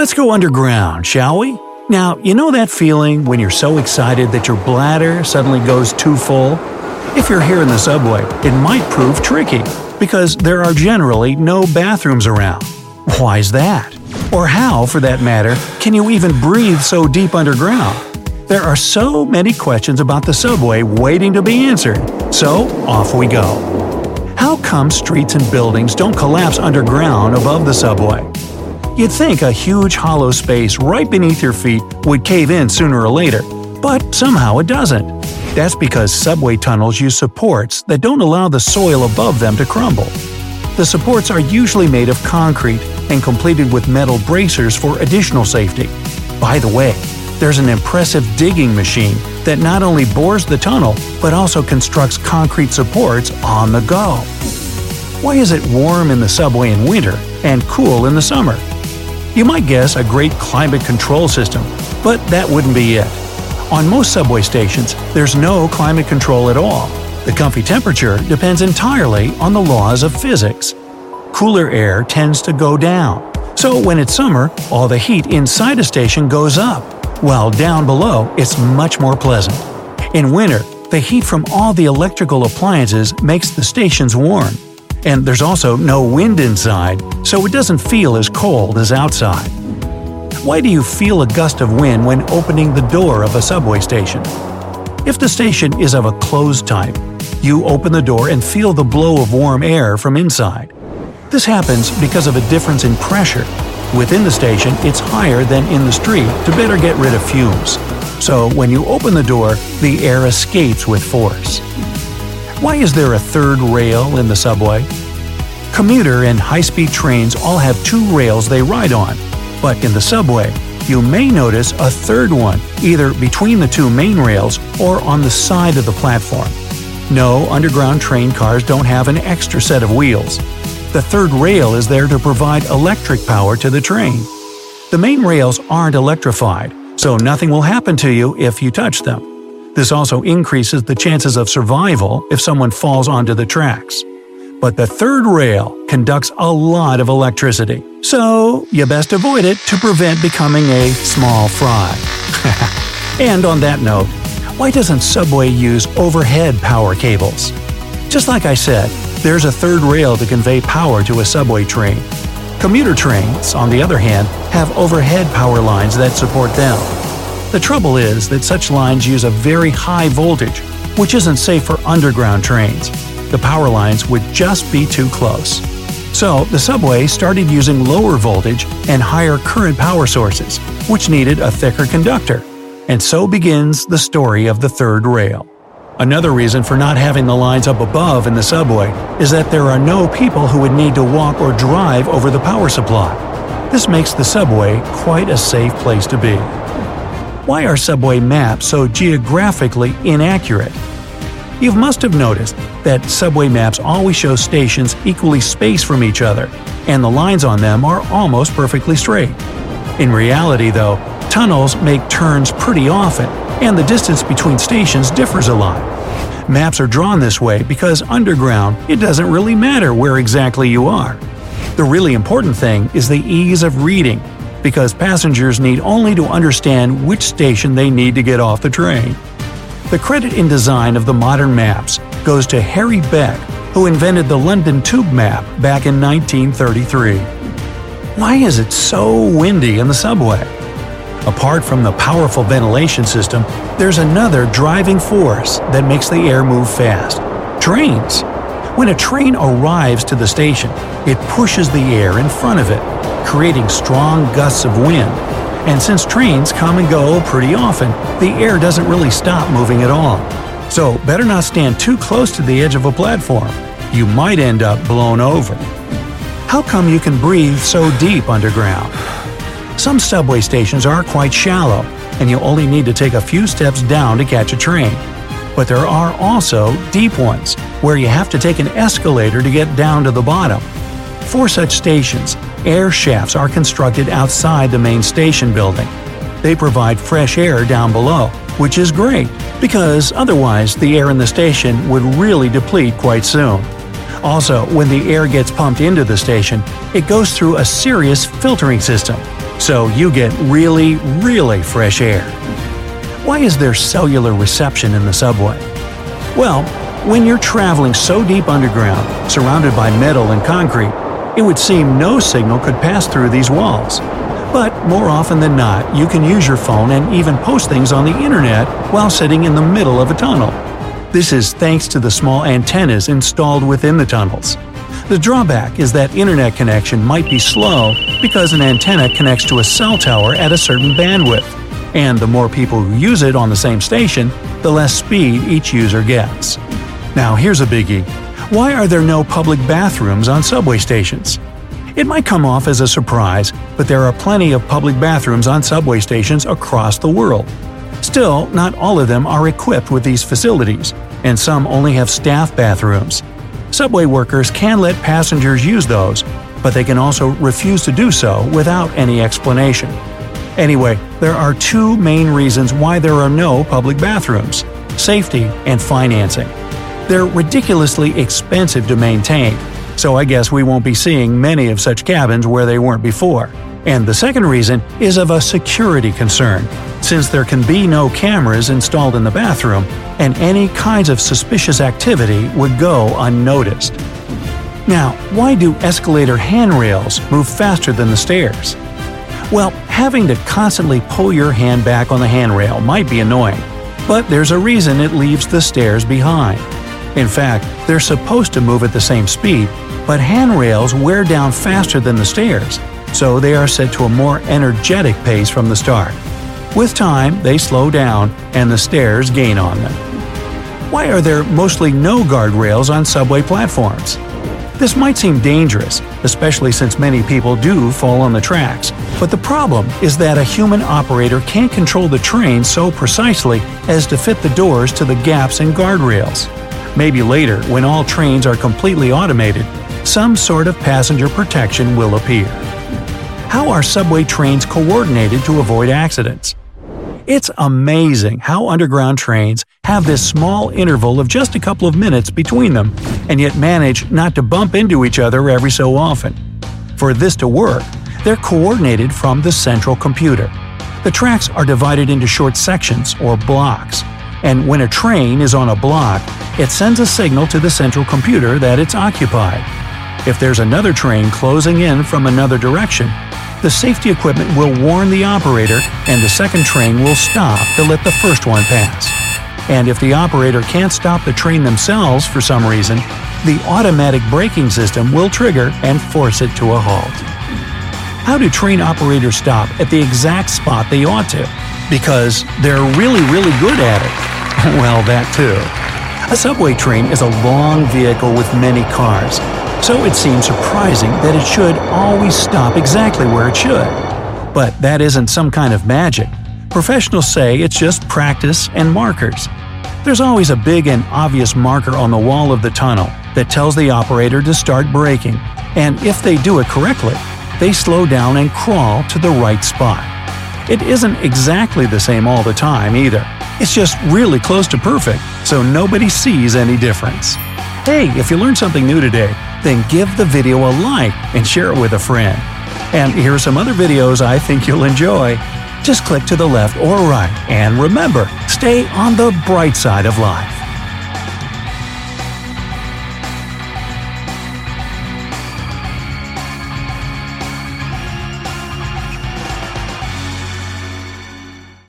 Let's go underground, shall we? Now, you know that feeling when you're so excited that your bladder suddenly goes too full? If you're here in the subway, it might prove tricky, because there are generally no bathrooms around. Why is that? Or how, for that matter, can you even breathe so deep underground? There are so many questions about the subway waiting to be answered, so off we go. How come streets and buildings don't collapse underground above the subway? You'd think a huge hollow space right beneath your feet would cave in sooner or later, but somehow it doesn't. That's because subway tunnels use supports that don't allow the soil above them to crumble. The supports are usually made of concrete and completed with metal bracers for additional safety. By the way, there's an impressive digging machine that not only bores the tunnel, but also constructs concrete supports on the go. Why is it warm in the subway in winter and cool in the summer? You might guess a great climate control system, but that wouldn't be it. On most subway stations, there's no climate control at all. The comfy temperature depends entirely on the laws of physics. Cooler air tends to go down, so when it's summer, all the heat inside a station goes up, while down below it's much more pleasant. In winter, the heat from all the electrical appliances makes the stations warm. And there's also no wind inside, so it doesn't feel as cold as outside. Why do you feel a gust of wind when opening the door of a subway station? If the station is of a closed type, you open the door and feel the blow of warm air from inside. This happens because of a difference in pressure. Within the station, it's higher than in the street to better get rid of fumes. So when you open the door, the air escapes with force. Why is there a third rail in the subway? Commuter and high speed trains all have two rails they ride on, but in the subway, you may notice a third one either between the two main rails or on the side of the platform. No, underground train cars don't have an extra set of wheels. The third rail is there to provide electric power to the train. The main rails aren't electrified, so nothing will happen to you if you touch them. This also increases the chances of survival if someone falls onto the tracks. But the third rail conducts a lot of electricity, so you best avoid it to prevent becoming a small fry. and on that note, why doesn't Subway use overhead power cables? Just like I said, there's a third rail to convey power to a subway train. Commuter trains, on the other hand, have overhead power lines that support them. The trouble is that such lines use a very high voltage, which isn't safe for underground trains. The power lines would just be too close. So, the subway started using lower voltage and higher current power sources, which needed a thicker conductor. And so begins the story of the third rail. Another reason for not having the lines up above in the subway is that there are no people who would need to walk or drive over the power supply. This makes the subway quite a safe place to be. Why are subway maps so geographically inaccurate? You must have noticed that subway maps always show stations equally spaced from each other, and the lines on them are almost perfectly straight. In reality, though, tunnels make turns pretty often, and the distance between stations differs a lot. Maps are drawn this way because underground, it doesn't really matter where exactly you are. The really important thing is the ease of reading because passengers need only to understand which station they need to get off the train. The credit in design of the modern maps goes to Harry Beck, who invented the London Tube Map back in 1933. Why is it so windy in the subway? Apart from the powerful ventilation system, there's another driving force that makes the air move fast trains. When a train arrives to the station, it pushes the air in front of it, creating strong gusts of wind. And since trains come and go pretty often, the air doesn't really stop moving at all. So, better not stand too close to the edge of a platform. You might end up blown over. How come you can breathe so deep underground? Some subway stations are quite shallow, and you only need to take a few steps down to catch a train. But there are also deep ones, where you have to take an escalator to get down to the bottom. For such stations, air shafts are constructed outside the main station building. They provide fresh air down below, which is great because otherwise the air in the station would really deplete quite soon. Also, when the air gets pumped into the station, it goes through a serious filtering system, so you get really, really fresh air. Why is there cellular reception in the subway? Well, when you're traveling so deep underground, surrounded by metal and concrete, it would seem no signal could pass through these walls. But more often than not, you can use your phone and even post things on the internet while sitting in the middle of a tunnel. This is thanks to the small antennas installed within the tunnels. The drawback is that internet connection might be slow because an antenna connects to a cell tower at a certain bandwidth, and the more people who use it on the same station, the less speed each user gets. Now here's a biggie. Why are there no public bathrooms on subway stations? It might come off as a surprise, but there are plenty of public bathrooms on subway stations across the world. Still, not all of them are equipped with these facilities, and some only have staff bathrooms. Subway workers can let passengers use those, but they can also refuse to do so without any explanation. Anyway, there are two main reasons why there are no public bathrooms safety and financing. They're ridiculously expensive to maintain, so I guess we won't be seeing many of such cabins where they weren't before. And the second reason is of a security concern, since there can be no cameras installed in the bathroom, and any kinds of suspicious activity would go unnoticed. Now, why do escalator handrails move faster than the stairs? Well, having to constantly pull your hand back on the handrail might be annoying, but there's a reason it leaves the stairs behind. In fact, they're supposed to move at the same speed, but handrails wear down faster than the stairs, so they are set to a more energetic pace from the start. With time, they slow down and the stairs gain on them. Why are there mostly no guardrails on subway platforms? This might seem dangerous, especially since many people do fall on the tracks, but the problem is that a human operator can't control the train so precisely as to fit the doors to the gaps in guardrails. Maybe later, when all trains are completely automated, some sort of passenger protection will appear. How are subway trains coordinated to avoid accidents? It's amazing how underground trains have this small interval of just a couple of minutes between them, and yet manage not to bump into each other every so often. For this to work, they're coordinated from the central computer. The tracks are divided into short sections or blocks, and when a train is on a block, it sends a signal to the central computer that it's occupied. If there's another train closing in from another direction, the safety equipment will warn the operator and the second train will stop to let the first one pass. And if the operator can't stop the train themselves for some reason, the automatic braking system will trigger and force it to a halt. How do train operators stop at the exact spot they ought to? Because they're really, really good at it. Well, that too. A subway train is a long vehicle with many cars, so it seems surprising that it should always stop exactly where it should. But that isn't some kind of magic. Professionals say it's just practice and markers. There's always a big and obvious marker on the wall of the tunnel that tells the operator to start braking, and if they do it correctly, they slow down and crawl to the right spot. It isn't exactly the same all the time either. It's just really close to perfect, so nobody sees any difference. Hey, if you learned something new today, then give the video a like and share it with a friend. And here are some other videos I think you'll enjoy. Just click to the left or right, and remember, stay on the bright side of life.